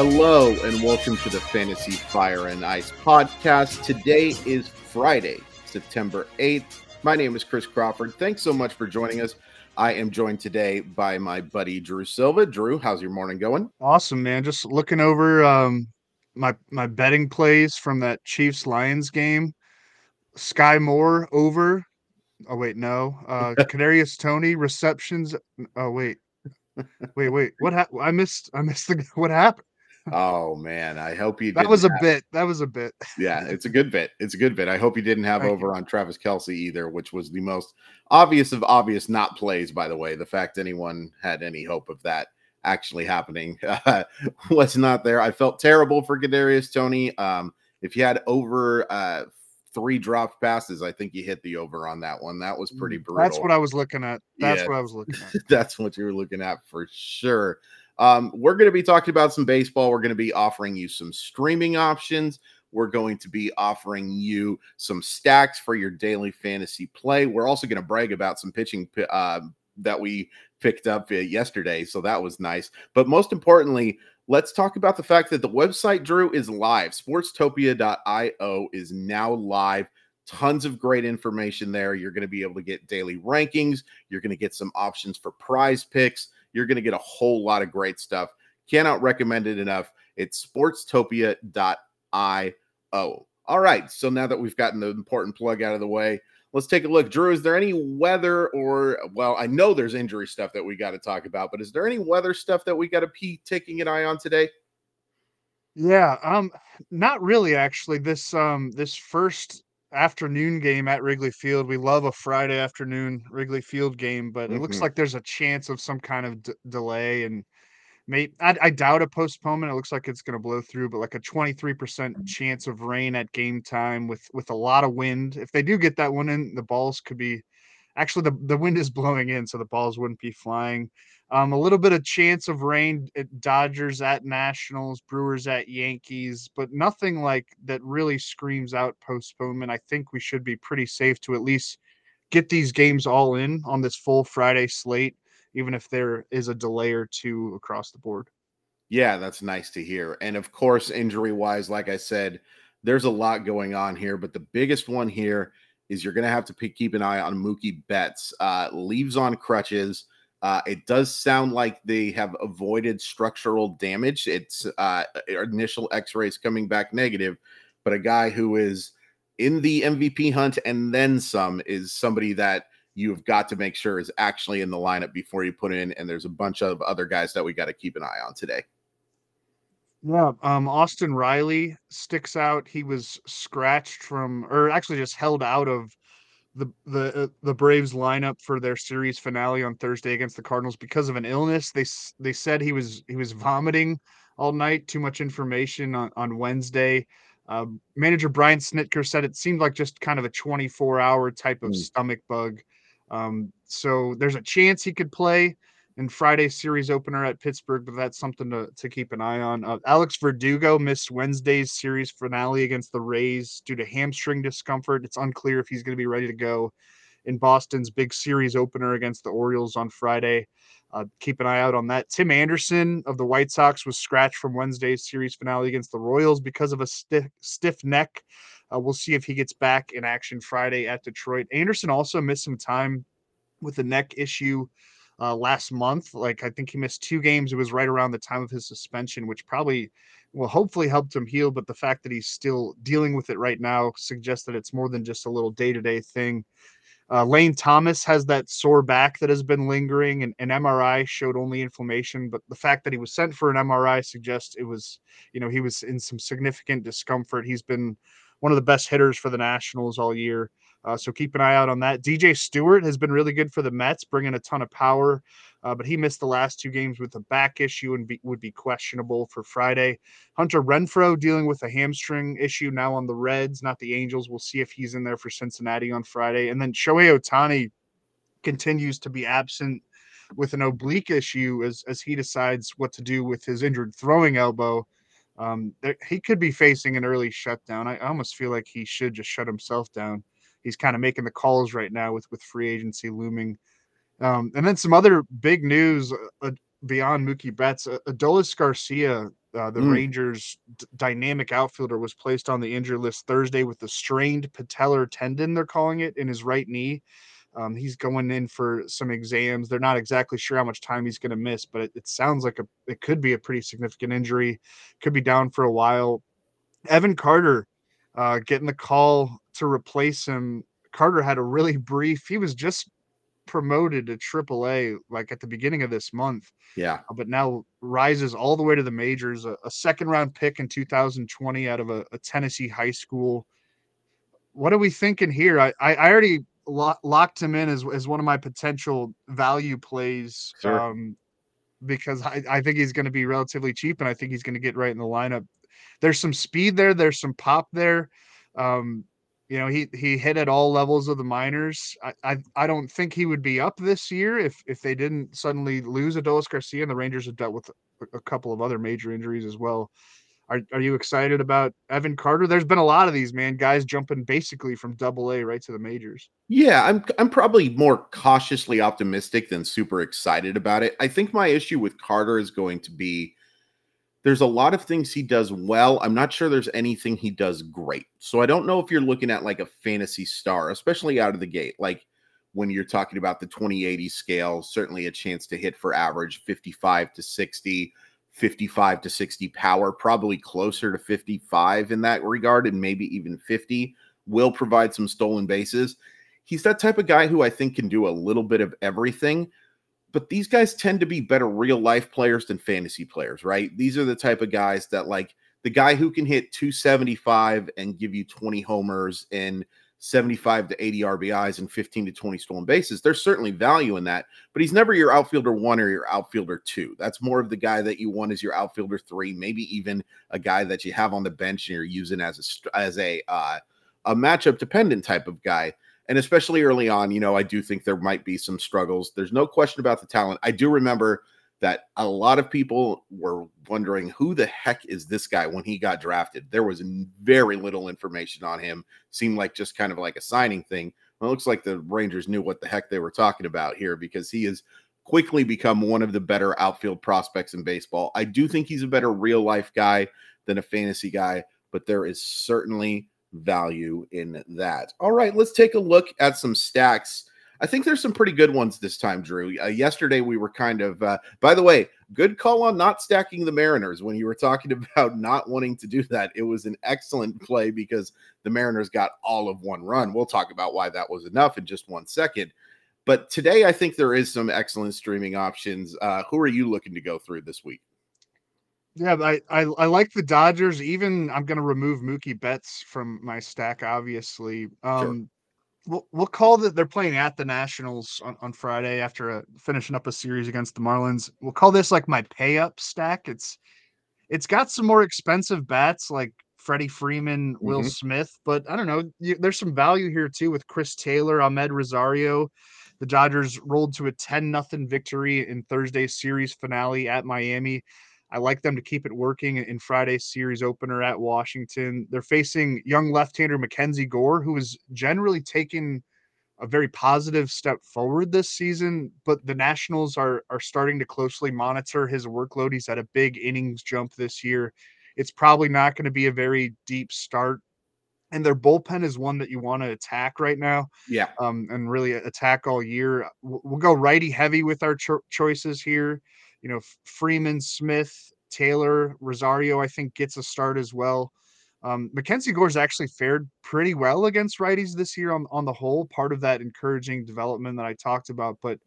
Hello and welcome to the Fantasy Fire and Ice podcast. Today is Friday, September 8th. My name is Chris Crawford. Thanks so much for joining us. I am joined today by my buddy Drew Silva. Drew, how's your morning going? Awesome, man. Just looking over um my my betting plays from that Chiefs Lions game. Sky Moore over. Oh wait, no. Uh Kadarius Toney receptions. Oh wait. Wait, wait. What happened? I missed I missed the what happened? Oh man, I hope you. That was a have, bit. That was a bit. Yeah, it's a good bit. It's a good bit. I hope you didn't have Thank over you. on Travis Kelce either, which was the most obvious of obvious not plays. By the way, the fact anyone had any hope of that actually happening uh, was not there. I felt terrible for Kadarius Toney. Um, if you had over uh, three dropped passes, I think you hit the over on that one. That was pretty brutal. That's what I was looking at. That's yeah, what I was looking at. that's what you were looking at for sure. Um, we're going to be talking about some baseball. We're going to be offering you some streaming options. We're going to be offering you some stacks for your daily fantasy play. We're also going to brag about some pitching uh, that we picked up yesterday. So that was nice. But most importantly, let's talk about the fact that the website, Drew, is live. Sportstopia.io is now live. Tons of great information there. You're going to be able to get daily rankings. You're going to get some options for prize picks you're going to get a whole lot of great stuff. Cannot recommend it enough. It's sportstopia.io. All right. So now that we've gotten the important plug out of the way, let's take a look. Drew, is there any weather or, well, I know there's injury stuff that we got to talk about, but is there any weather stuff that we got to be taking an eye on today? Yeah, um, not really actually. This um this first afternoon game at Wrigley Field. We love a Friday afternoon Wrigley Field game, but it mm-hmm. looks like there's a chance of some kind of d- delay and may I, I, doubt a postponement. It looks like it's going to blow through, but like a 23% chance of rain at game time with with a lot of wind. If they do get that one in, the balls could be actually the, the wind is blowing in, so the balls wouldn't be flying. Um, a little bit of chance of rain at Dodgers at Nationals, Brewers at Yankees, but nothing like that really screams out postponement. I think we should be pretty safe to at least get these games all in on this full Friday slate, even if there is a delay or two across the board. Yeah, that's nice to hear. And of course, injury wise, like I said, there's a lot going on here, but the biggest one here is you're going to have to keep an eye on Mookie Betts. Uh, leaves on crutches uh, it does sound like they have avoided structural damage. It's uh, initial x rays coming back negative, but a guy who is in the MVP hunt and then some is somebody that you've got to make sure is actually in the lineup before you put in. And there's a bunch of other guys that we got to keep an eye on today. Yeah, um, Austin Riley sticks out. He was scratched from, or actually just held out of the the uh, the Braves lineup for their series finale on Thursday against the Cardinals because of an illness. They they said he was he was vomiting all night. Too much information on on Wednesday. Uh, manager Brian Snitker said it seemed like just kind of a 24 hour type of mm. stomach bug. Um, so there's a chance he could play in Friday's series opener at Pittsburgh, but that's something to, to keep an eye on. Uh, Alex Verdugo missed Wednesday's series finale against the Rays due to hamstring discomfort. It's unclear if he's going to be ready to go in Boston's big series opener against the Orioles on Friday. Uh, keep an eye out on that. Tim Anderson of the White Sox was scratched from Wednesday's series finale against the Royals because of a stiff, stiff neck. Uh, we'll see if he gets back in action Friday at Detroit. Anderson also missed some time with a neck issue uh, last month. Like I think he missed two games. It was right around the time of his suspension, which probably will hopefully helped him heal. But the fact that he's still dealing with it right now suggests that it's more than just a little day to day thing. Uh, Lane Thomas has that sore back that has been lingering, and an MRI showed only inflammation. But the fact that he was sent for an MRI suggests it was, you know, he was in some significant discomfort. He's been one of the best hitters for the Nationals all year. Uh, so keep an eye out on that. DJ Stewart has been really good for the Mets, bringing a ton of power, uh, but he missed the last two games with a back issue and be, would be questionable for Friday. Hunter Renfroe dealing with a hamstring issue now on the Reds, not the Angels. We'll see if he's in there for Cincinnati on Friday. And then Shohei Ohtani continues to be absent with an oblique issue as, as he decides what to do with his injured throwing elbow. Um, he could be facing an early shutdown. I almost feel like he should just shut himself down he's kind of making the calls right now with with free agency looming. Um, and then some other big news uh, beyond Mookie Betts, uh, Adolis Garcia, uh, the mm. Rangers' d- dynamic outfielder, was placed on the injury list Thursday with a strained patellar tendon. They're calling it in his right knee. Um, he's going in for some exams. They're not exactly sure how much time he's going to miss, but it, it, sounds like a it could be a pretty significant injury. Could be down for a while. Evan Carter uh, getting the call to replace him. Carter had a really brief. He was just promoted to AAA like at the beginning of this month. Yeah. Uh, but now rises all the way to the majors. A, a second round pick in 2020 out of a, a, Tennessee high school. What are we thinking here? I, I, I already lo- locked him in as, as one of my potential value plays. Sure. Um, because I, I think he's going to be relatively cheap and I think he's going to get right in the lineup. There's some speed there, there's some pop there. Um, you know, he he hit at all levels of the minors. I, I, I don't think he would be up this year if if they didn't suddenly lose Adolis Garcia and the Rangers have dealt with a, couple of other major injuries as well. Are are you excited about Evan Carter? There's been a lot of these man guys jumping basically from Double A right to the majors. Yeah, I'm I'm probably more cautiously optimistic than super excited about it. I think my issue with Carter is going to be there's a lot of things he does well. I'm not sure there's anything he does great. So I don't know if you're looking at like a fantasy star, especially out of the gate. Like when you're talking about the 2080 scale, certainly a chance to hit for average 55 to 60, 55 to 60 power, probably closer to 55 in that regard, and maybe even 50 will provide some stolen bases. He's that type of guy who I think can do a little bit of everything but these guys tend to be better real life players than fantasy players, right? These are the type of guys that like the guy who can hit 275 and give you 20 homers and 75 to 80 RBIs and 15 to 20 stolen bases. There's certainly value in that, but he's never your outfielder one or your outfielder two. That's more of the guy that you want as your outfielder three, maybe even a guy that you have on the bench and you're using as a as a uh, a matchup dependent type of guy and especially early on, you know, I do think there might be some struggles. There's no question about the talent. I do remember that a lot of people were wondering who the heck is this guy when he got drafted. There was very little information on him. Seemed like just kind of like a signing thing. Well, it looks like the Rangers knew what the heck they were talking about here because he has quickly become one of the better outfield prospects in baseball. I do think he's a better real life guy than a fantasy guy, but there is certainly value in that. All right, let's take a look at some stacks. I think there's some pretty good ones this time, Drew. Uh, yesterday we were kind of, uh, by the way, good call on not stacking the Mariners when you were talking about not wanting to do that. It was an excellent play because the Mariners got all of one run. We'll talk about why that was enough in just one second. But today I think there is some excellent streaming options. Uh, who are you looking to go through this week? Yeah, I, I, I like the Dodgers. Even I'm going to remove Mookie Betts from my stack. Obviously, um, sure. we'll we'll call that they're playing at the Nationals on, on Friday after a, finishing up a series against the Marlins. We'll call this like my pay up stack. It's it's got some more expensive bats like Freddie Freeman, Will mm-hmm. Smith, but I don't know. You, there's some value here too with Chris Taylor, Amed Rosario. The Dodgers rolled to a 10 nothing victory in Thursday's series finale at Miami. I like them to keep it working in Friday's series opener at Washington. They're facing young left-hander Mackenzie Gore, who is generally taking a very positive step forward this season, but the Nationals are are starting to closely monitor his workload. He's had a big innings jump this year. It's probably not going to be a very deep start. And their bullpen is one that you want to attack right now. Yeah. Um, and really attack all year. We'll go righty heavy with our cho- choices here you know, Freeman, Smith, Taylor, Rosario, I think gets a start as well. Um, Mackenzie Gore's actually fared pretty well against righties this year on, on the whole, part of that encouraging development that I talked about, but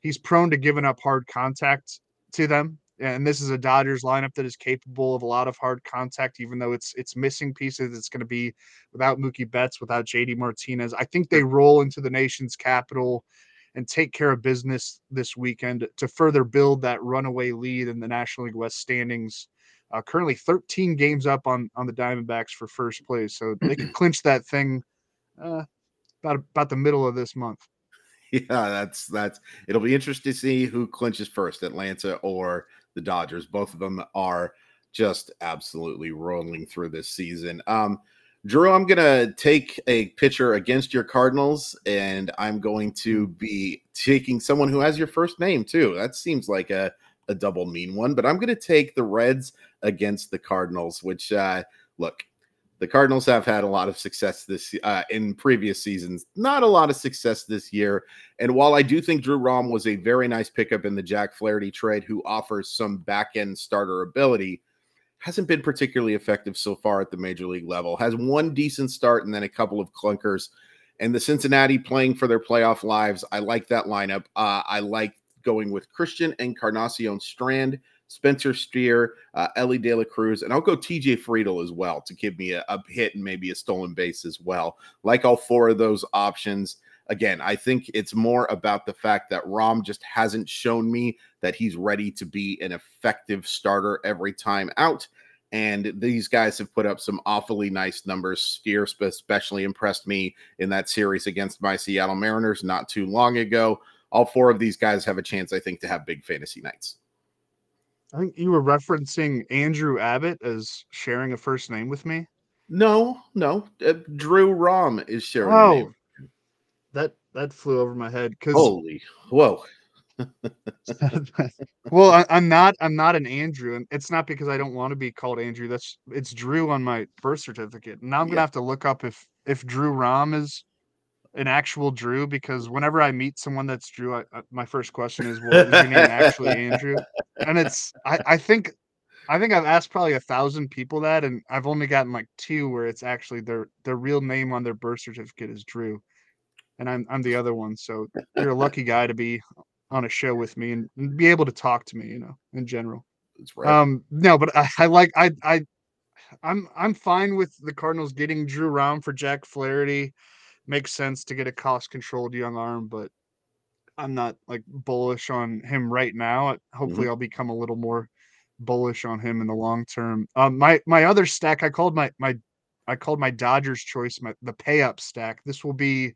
he's prone to giving up hard contact to them. And this is a Dodgers lineup that is capable of a lot of hard contact, even though it's it's missing pieces. It's going to be without Mookie Betts, without JD Martinez. I think they roll into the nation's capital and take care of business this weekend to further build that runaway lead in the National League West standings. Uh, currently 13 games up on on the Diamondbacks for first place, so they can clinch that thing uh, about about the middle of this month. Yeah, that's that's. It'll be interesting to see who clinches first, Atlanta or the Dodgers. Both of them are just absolutely rolling through this season. Um, Drew, I'm going to take a pitcher against your Cardinals, and I'm going to Hmm. be taking someone who has your first name, too. That seems like a, a double mean one, but I'm going to take the Reds against the Cardinals, which, uh, look, the Cardinals have had a lot of success this uh, in previous seasons, not a lot of success this year. And while I do think Drew Rom was a very nice pickup in the Jack Flaherty trade, who offers some back end starter ability, hasn't been particularly effective so far at the major league level. Has one decent start and then a couple of clunkers. And the Cincinnati playing for their playoff lives, I like that lineup. Uh, I like going with Christian Encarnacion Strand, Spencer Steer, uh, Elly De La Cruz, and I'll go TJ Friedl as well to give me a, a hit and maybe a stolen base as well. Like all four of those options. Again, I think it's more about the fact that Rom just hasn't shown me that he's ready to be an effective starter every time out. And these guys have put up some awfully nice numbers. Steer especially impressed me in that series against my Seattle Mariners not too long ago. All four of these guys have a chance, I think, to have big fantasy nights. I think you were referencing Andrew Abbott as sharing a first name with me. No, no. Uh, Drew Rom is sharing. a Oh, name. That that flew over my head because Holy, whoa. well, I, I'm not I'm not an Andrew, and it's not because I don't want to be called Andrew. That's it's Drew on my birth certificate. Now I'm gonna Yeah. have to look up if if Drew Rom is an actual Drew because whenever I meet someone that's Drew, I, I, my first question is, "Well, is your name actually Andrew?" And it's I I think I think I've asked probably a thousand people that, and I've only gotten like two where it's actually their their real name on their birth certificate is Drew, and I'm I'm the other one. So you're a lucky guy to be on a show with me and, and be able to talk to me, you know, in general. That's right. Um, no, but I, I like I I I'm I'm fine with the Cardinals getting Drew Rom for Jack Flaherty. Makes sense to get a cost controlled young arm, but I'm not like bullish on him right now. Hopefully I'll become a little more bullish on him in the long term. Um my my other stack I called my my I called my Dodgers choice my the pay up stack. This will be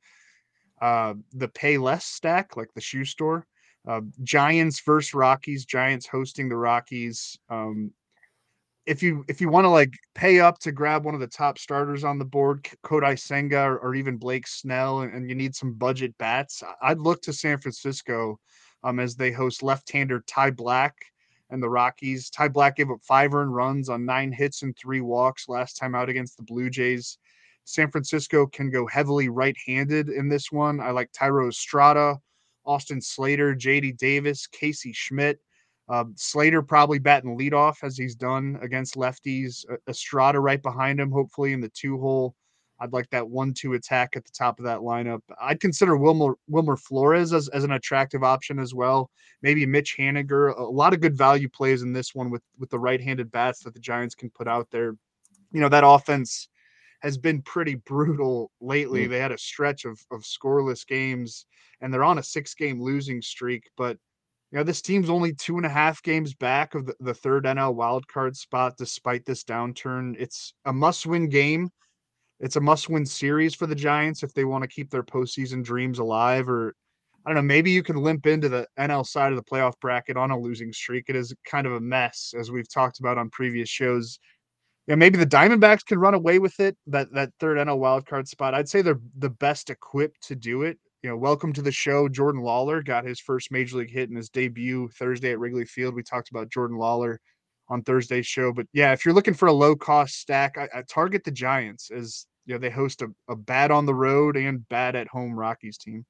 uh the pay less stack like the shoe store. Uh, Giants versus Rockies. Giants hosting the Rockies. Um, if you if you want to like pay up to grab one of the top starters on the board, Kodai Senga or, or even Blake Snell, and, and you need some budget bats, I'd look to San Francisco um, as they host left-hander Ty Blach and the Rockies. Ty Blach gave up five earned runs on nine hits and three walks last time out against the Blue Jays. San Francisco can go heavily right-handed in this one. I like Thairo Estrada, Austin Slater, JD Davis, Casey Schmitt. Uh, Slater probably batting leadoff as he's done against lefties. Uh, Estrada right behind him, hopefully in the two hole. I'd like that one-two attack at the top of that lineup. I'd consider Wilmer Wilmer Flores as, as an attractive option as well. Maybe Mitch Haniger. A lot of good value plays in this one with with the right-handed bats that the Giants can put out there. You know that offense has been pretty brutal lately. Mm. They had a stretch of of scoreless games, and they're on a six-game losing streak. But you know, this team's only two and a half games back of the, the third NL wildcard spot despite this downturn. It's a must win game. It's a must win series for the Giants if they want to keep their postseason dreams alive. Or I don't know, maybe you can limp into the NL side of the playoff bracket on a losing streak. It is kind of a mess, as we've talked about on previous shows. Yeah, maybe the Diamondbacks can run away with it. That that third NL wildcard spot. I'd say they're the best equipped to do it you know, welcome to the show. Jordan Lawlar got his first major league hit in his debut Thursday at Wrigley Field. We talked about Jordan Lawlar on Thursday's show. But yeah, if you're looking for a low cost stack, I, I target the Giants as you know they host a, a bad on the road and bad at home Rockies team.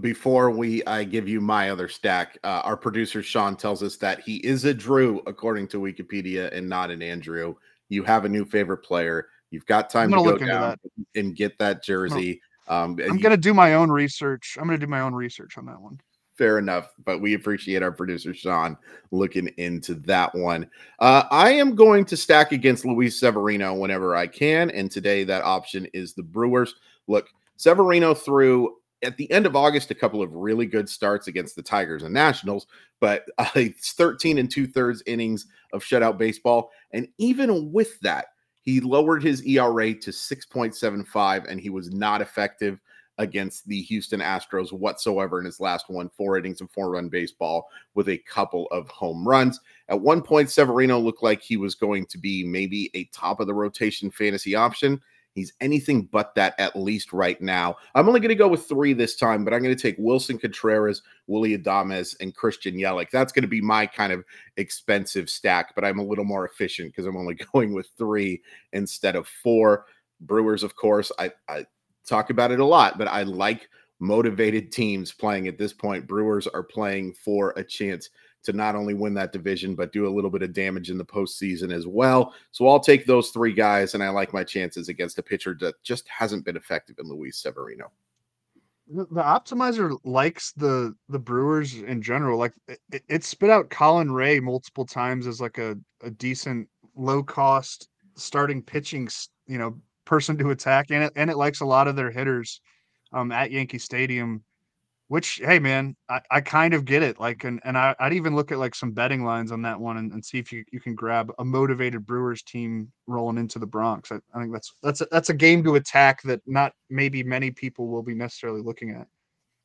Before we I give you my other stack, uh, our producer Sean tells us that he is a Drew according to Wikipedia and not an Andrew. You have a new favorite player. You've got time to go down and get that jersey. Um, I'm gonna do my own research. I'm gonna do my own research on that one. fair enough, but we appreciate our producer Sean looking into that one. Uh, I am going to stack against Luis Severino whenever I can, and today that option is the Brewers. Look, Severino threw at the end of August a couple of really good starts against the Tigers and Nationals, but uh, it's 13 and two thirds innings of shutout baseball, and even with that, he lowered his ERA to 6.75, and he was not effective against the Houston Astros whatsoever in his last one, four innings of four run baseball with a couple of home runs. At one point, Severino looked like he was going to be maybe a top of the rotation fantasy option. He's anything but that, at least right now. I'm only going to go with three this time, but I'm going to take Wilson Contreras, Willy Adames, and Christian Yelich. That's going to be my kind of expensive stack, but I'm a little more efficient because I'm only going with three instead of four. Brewers, of course, I, I talk about it a lot, but I like motivated teams playing at this point. Brewers are playing for a chance to not only win that division, but do a little bit of damage in the postseason as well. So I'll take those three guys, and I like my chances against a pitcher that just hasn't been effective in Luis Severino. The, optimizer likes the the Brewers in general. Like it, it spit out Colin Rea multiple times as like a, a decent low cost starting pitching, you know, person to attack, and it and it likes a lot of their hitters um, at Yankee Stadium which hey man i, I kind of get it like and, and I, would even look at like some betting lines on that one and, and see if you, you can grab a motivated brewers team rolling into the bronx. I, I think that's that's a, that's a game to attack that not maybe many people will be necessarily looking at.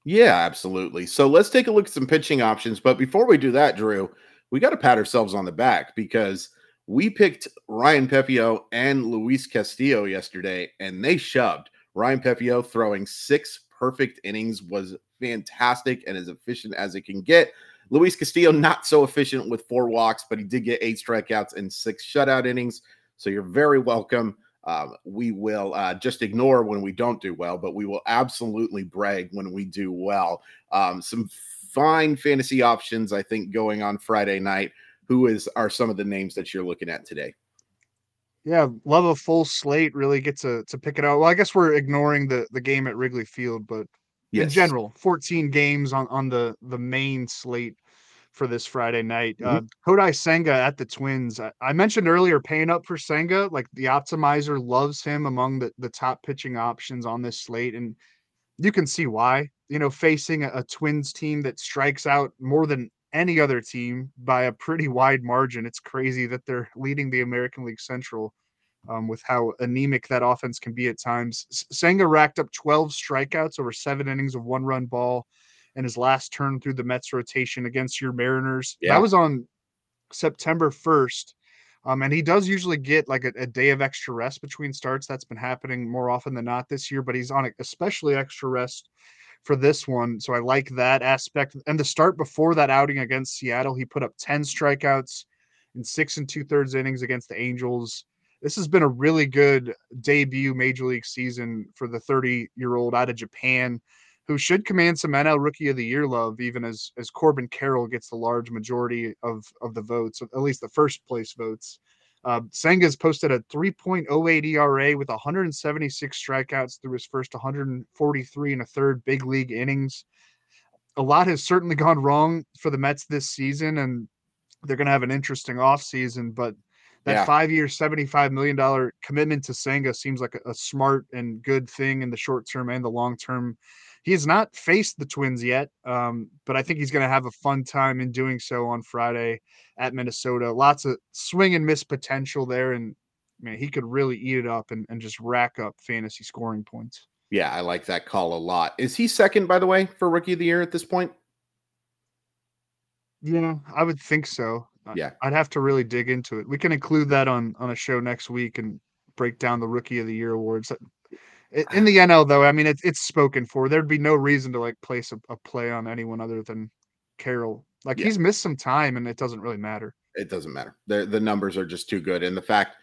Yeah absolutely. So let's take a look at some pitching options but before we do that drew we got to pat ourselves on the back because we picked ryan pepiot and luis castillo yesterday and they shoved. Ryan pepiot throwing six perfect innings was fantastic and as efficient as it can get. Luis Castillo, not so efficient with four walks, but he did get eight strikeouts and six shutout innings. So you're very welcome. Uh, we will uh, just ignore when we don't do well, but we will absolutely brag when we do well. Um, some fine fantasy options, I think, going on Friday night. Who is are some of the names that you're looking at today? Yeah, love a full slate. Really get to to pick it out. Well, I guess we're ignoring the the game at Wrigley Field, but yes. in general 14 games on on the the main slate for this Friday night. Mm-hmm. Uh, Kodai Senga at the Twins. I, I, mentioned earlier paying up for Senga. Like the optimizer loves him among the, the top pitching options on this slate. And you can see why. You know, facing a, a Twins team that strikes out more than any other team by a pretty wide margin. It's crazy that they're leading the American League Central um, with how anemic that offense can be at times. Senga racked up 12 strikeouts over seven innings of one run ball in his last turn through the Mets rotation against your Mariners. Yeah. That was on September 1st. Um, and he does usually get like a, a, day of extra rest between starts. That's been happening more often than not this year, but he's on especially extra rest for this one. So I like that aspect. And the start before that outing against Seattle, he put up 10 strikeouts in six and two thirds innings against the Angels this has been a really good debut major league season for the 30 year old out of Japan who should command some NL Rookie of the Year love, even as as Corbin Carroll gets the large majority of of the votes, at least the first place votes. Uh, Senga's posted a 3.08 ERA with 176 strikeouts through his first 143 and a third big league innings. A lot has certainly gone wrong for the Mets this season, and they're going to have an interesting offseason, but that yeah. five year, $75 million commitment to Senga seems like a, a, smart and good thing in the short term and the long term. He has not faced the Twins yet, um, but I think he's going to have a fun time in doing so on Friday at Minnesota. Lots of swing and miss potential there. And man, he could really eat it up and, and just rack up fantasy scoring points. Yeah, I like that call a lot. Is he second, by the way, for rookie of the year at this point? Yeah, I would think so. Yeah. I'd have to really dig into it. We can include that on on a show next week and break down the rookie of the year awards. In the NL though, I mean it's it's spoken for. There'd be no reason to like place a, a play on anyone other than Carroll. Like yeah. he's missed some time and it doesn't really matter. It doesn't matter. The the numbers are just too good. And the fact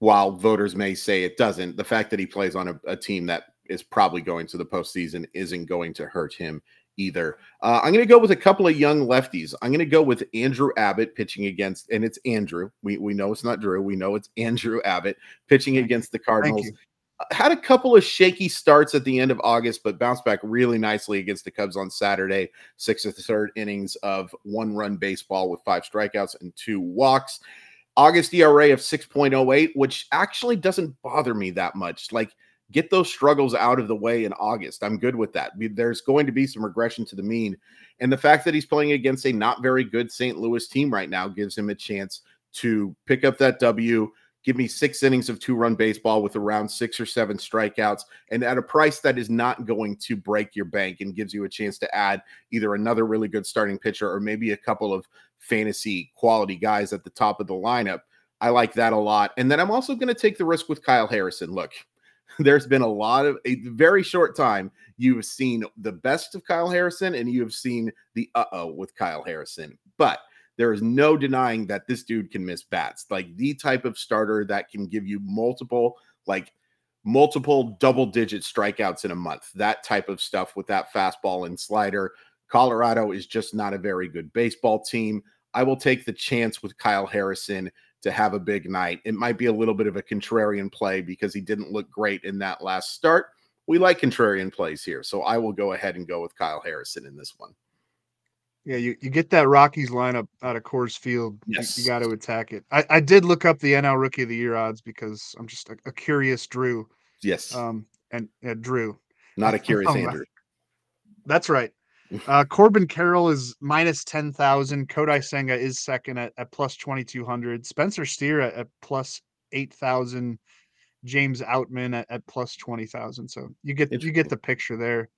while voters may say it doesn't, the fact that he plays on a, a team that is probably going to the postseason isn't going to hurt him either. Uh, I'm going to go with a couple of young lefties. I'm going to go with Andrew Abbott pitching against, and it's Andrew. We, we know it's not Drew. We know it's Andrew Abbott pitching against the Cardinals. Had a couple of shaky starts at the end of August, but bounced back really nicely against the Cubs on Saturday. Six of the third innings of one run baseball with five strikeouts and two walks. August ERA of 6.08, which actually doesn't bother me that much. Like get those struggles out of the way in August. I'm good with that. There's going to be some regression to the mean. And the fact that he's playing against a not very good St. Louis team right now gives him a chance to pick up that W, give me six innings of two run baseball with around six or seven strikeouts, and at a price that is not going to break your bank and gives you a chance to add either another really good starting pitcher or maybe a couple of fantasy quality guys at the top of the lineup. I like that a lot. And then I'm also going to take the risk with Kyle Harrison. Look, there's been a lot of a very short time. You have seen the best of Kyle Harrison and you have seen the uh oh with Kyle Harrison. But there is no denying that this dude can miss bats. Like the type of starter that can give you multiple, like multiple double digit strikeouts in a month. That type of stuff with that fastball and slider. Colorado is just not a very good baseball team. I will take the chance with Kyle Harrison to have a big night. It might be a little bit of a contrarian play because he didn't look great in that last start. We like contrarian plays here. So I will go ahead and go with Kyle Harrison in this one. Yeah, you, you get that Rockies lineup out of Coors Field. Yes. You, you got to attack it. I, I did look up the NL Rookie of the Year odds because I'm just a, a curious Drew. Yes. Um, and uh, Drew. Not a curious Oh, Andrew. That's right. Uh, Corbin Carroll is minus 10,000. Kodai Senga is second at, at plus 2,200. Spencer Steer at, at plus 8,000. James Outman at, at plus 20,000. So you get you get the picture there.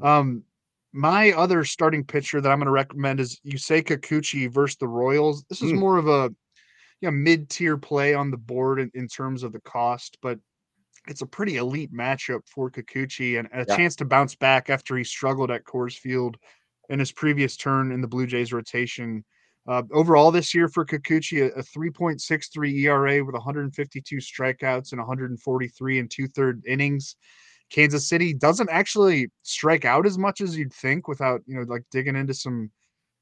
Um, my other starting pitcher that I'm going to recommend is Yusei Kikuchi versus the Royals. This is Mm. more of a you know, mid-tier play on the board in, in terms of the cost, but it's a pretty elite matchup for Kikuchi and a Yeah. chance to bounce back after he struggled at Coors Field in his previous turn in the Blue Jays rotation. Uh, overall this year for Kikuchi, a, a 3.63 ERA with 152 strikeouts and 143 and two-third innings. Kansas City doesn't actually strike out as much as you'd think without, you know, like digging into some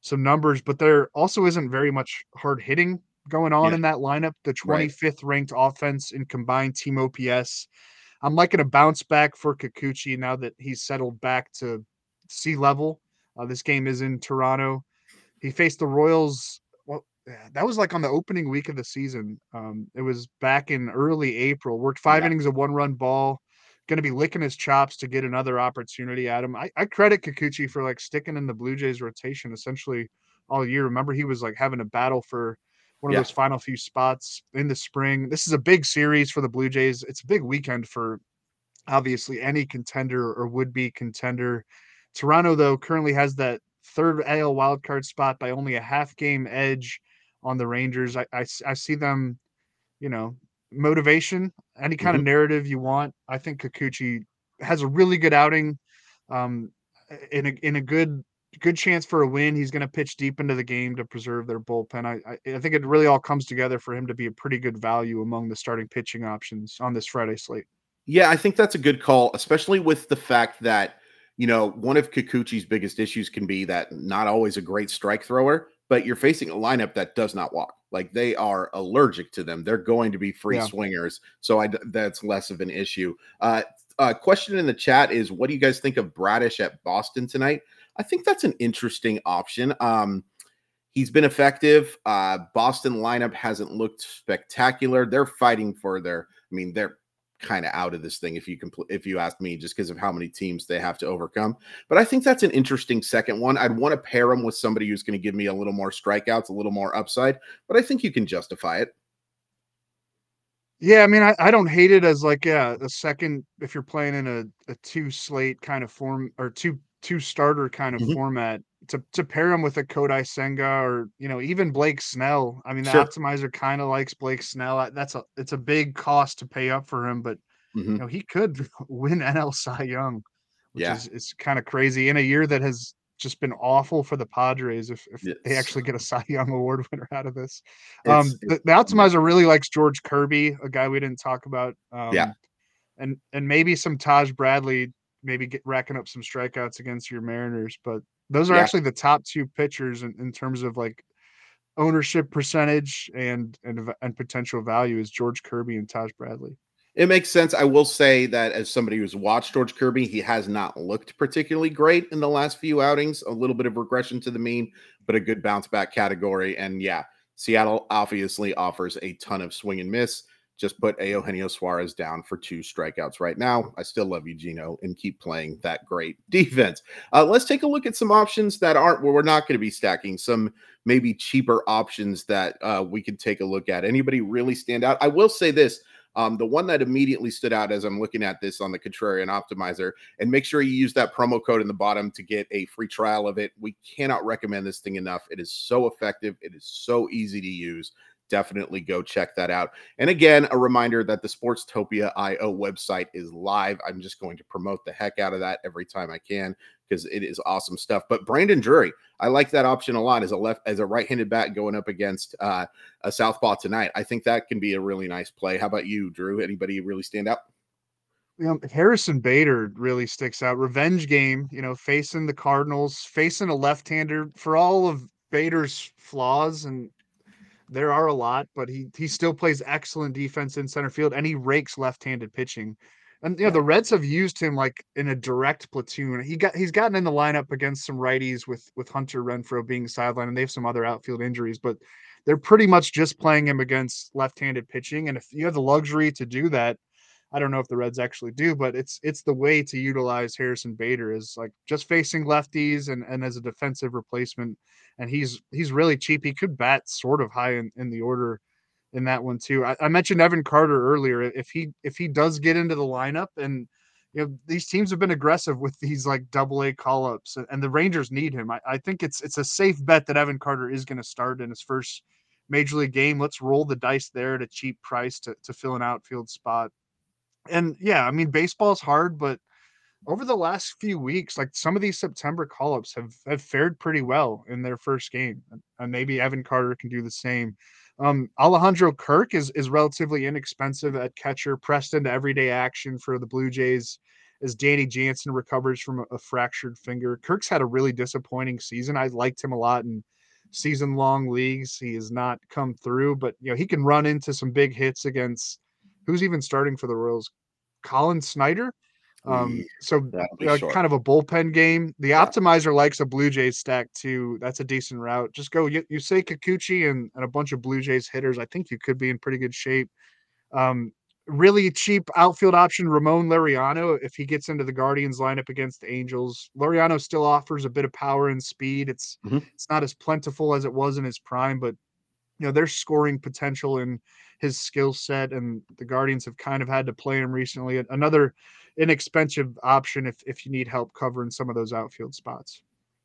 some numbers, but there also isn't very much hard hitting going on Yeah. in that lineup. The Right. 25th ranked offense in combined team OPS. I'm liking a bounce back for Kikuchi now that he's settled back to sea level. Uh, this game is in Toronto. He faced the Royals. Well, that was like on the opening week of the season. Um, it was back in early April. Worked five Yeah. innings of one run ball. Going to be licking his chops to get another opportunity at him. I, I credit Kikuchi for like sticking in the Blue Jays rotation essentially all year. Remember, he was like having a battle for one of Yeah. those final few spots in the spring. This is a big series for the Blue Jays. It's a big weekend for obviously any contender or would be contender. Toronto, though, currently has that third AL wildcard spot by only a half game edge on the Rangers. I I see them, you know, motivation, any kind of narrative you want. I think Kikuchi has a really good outing. Um, in a in a good good chance for a win. He's going to pitch deep into the game to preserve their bullpen. I, I I think it really all comes together for him to be a pretty good value among the starting pitching options on this Friday slate. Yeah, I think that's a good call, especially with the fact that, you know, one of Kikuchi's biggest issues can be that not always a great strike thrower, but you're facing a lineup that does not walk. Like they are allergic to them. They're going to be free Yeah. swingers. So I that's less of an issue. Uh, uh question in the chat is what do you guys think of Bradish at Boston tonight? I think that's an interesting option. Um he's been effective. Uh Boston lineup hasn't looked spectacular. They're fighting for their I mean, they're kind of out of this thing if you can if you ask me just because of how many teams they have to overcome but i think that's an interesting second one i'd want to pair him with somebody who's going to give me a little more strikeouts a little more upside but i think you can justify it Yeah, I mean, I, I don't hate it as like yeah, a second if you're playing in a, a two slate kind of form or two two starter kind of Mhm. format to to pair him with a Kodai Senga or you know even Blake Snell. I mean, the Sure. optimizer kind of likes Blake Snell. That's a it's a big cost to pay up for him, but Mhm. you know he could win NL Cy Young, which Yeah. is is kind of crazy in a year that has just been awful for the Padres. If if they actually get a Cy Young award winner out of this. Um, It's- the, the optimizer really likes George Kirby, a guy we didn't talk about. Um, Yeah. and and maybe some Taj Bradley, maybe get racking up some strikeouts against your Mariners. But those are Yeah. actually the top two pitchers in, in terms of like ownership percentage and and and potential value is George Kirby and Taj Bradley. It makes sense. I will say that as somebody who's watched George Kirby, he has not looked particularly great in the last few outings. A little bit of regression to the mean, but a good bounce back category. And yeah, Seattle obviously offers a ton of swing and miss. Just put Eugenio Suarez down for two strikeouts right now. I still love you, Gino, and keep playing that great defense. Uh, let's take a look at some options that aren't where we're not going to be stacking. Some maybe cheaper options that uh, we can take a look at. Anybody really stand out? I will say this. Um, the one that immediately stood out as I'm looking at this on the Contrarian Optimizer, and make sure you use that promo code in the bottom to get a free trial of it. We cannot recommend this thing enough. It is so effective. It is so easy to use. Definitely go check that out. And again, a reminder that the Sportstopia IO website is live. I'm just going to promote the heck out of that every time I can because it is awesome stuff. But Brandon Drury, I like that option a lot as a left as a right-handed bat going up against uh, a southpaw tonight. I think that can be a really nice play. How about you, Drew? Anybody really stand out? You know, Harrison Bader really sticks out. Revenge game, you know, facing the Cardinals, facing a left-hander for all of Bader's flaws and there are a lot, but he he still plays excellent defense in center field and he rakes left-handed pitching. And you know, the Reds have used him like in a direct platoon. He got he's gotten in the lineup against some righties with with Hunter Renfroe being sidelined, and they have some other outfield injuries, but they're pretty much just playing him against left-handed pitching. And if you have the luxury to do that, I don't know if the Reds actually do, but it's it's the way to utilize Harrison Bader is like just facing lefties and and as a defensive replacement and he's he's really cheap. He could bat sort of high in, in the order in that one too. I, I, mentioned Evan Carter earlier. If he if he does get into the lineup and you know these teams have been aggressive with these like double A call ups and, and, the Rangers need him. I, I think it's it's a safe bet that Evan Carter is going to start in his first major league game. Let's roll the dice there at a cheap price to to fill an outfield spot. And yeah, I mean baseball's hard, but over the last few weeks, like some of these September call ups have, have fared pretty well in their first game. And maybe Evan Carter can do the same. Um, Alejandro Kirk is, is relatively inexpensive at catcher, pressed into everyday action for the Blue Jays as Danny Jansen recovers from a, fractured finger. Kirk's had a really disappointing season. I liked him a lot in season long leagues. He has not come through, but you know, he can run into some big hits against who's even starting for the Royals? Colin Snyder. um, so uh, kind of a bullpen game. The yeah. optimizer likes a Blue Jays stack too. That's a decent route. Just go. You, you say Kikuchi and, and a bunch of Blue Jays hitters. I think you could be in pretty good shape. Um, really cheap outfield option, Ramon Laureano. If he gets into the Guardians lineup against the Angels, Laureano still offers a bit of power and speed. It's mm-hmm. it's not as plentiful as it was in his prime, but you know there's scoring potential in his skill set, and the Guardians have kind of had to play him recently. Another inexpensive option if if you need help covering some of those outfield spots.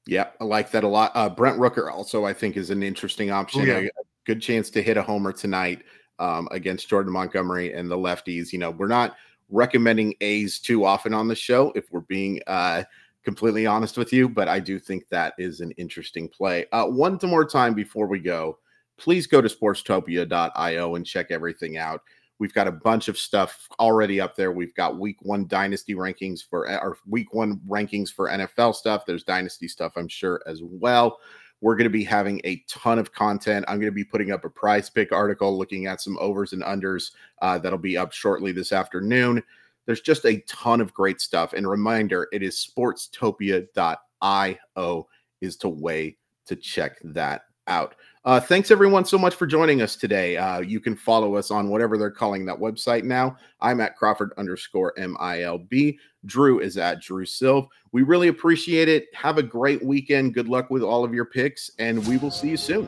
Yeah, I like that a lot. Uh, Brent Rooker also, I think, is an interesting option. Oh, yeah. a, a, good chance to hit a homer tonight um, against Jordan Montgomery and the lefties. You know, we're not recommending A's too often on the show, if we're being uh, completely honest with you, but I do think that is an interesting play. Uh, one more time before we go, please go to sportstopia.io and check everything out. We've got a bunch of stuff already up there. We've got week one dynasty rankings for our week one rankings for NFL stuff. There's dynasty stuff, I'm sure, as well. We're going to be having a ton of content. I'm going to be putting up a prize pick article looking at some overs and unders uh, that'll be up shortly this afternoon. There's just a ton of great stuff. And reminder, it is sportstopia.io is the way to check that out. Uh, thanks everyone so much for joining us today. Uh, you can follow us on whatever they're calling that website now. I'm at Crawford underscore MILB. Drew is at Drew Silv. We really appreciate it. Have a great weekend. Good luck with all of your picks, and we will see you soon.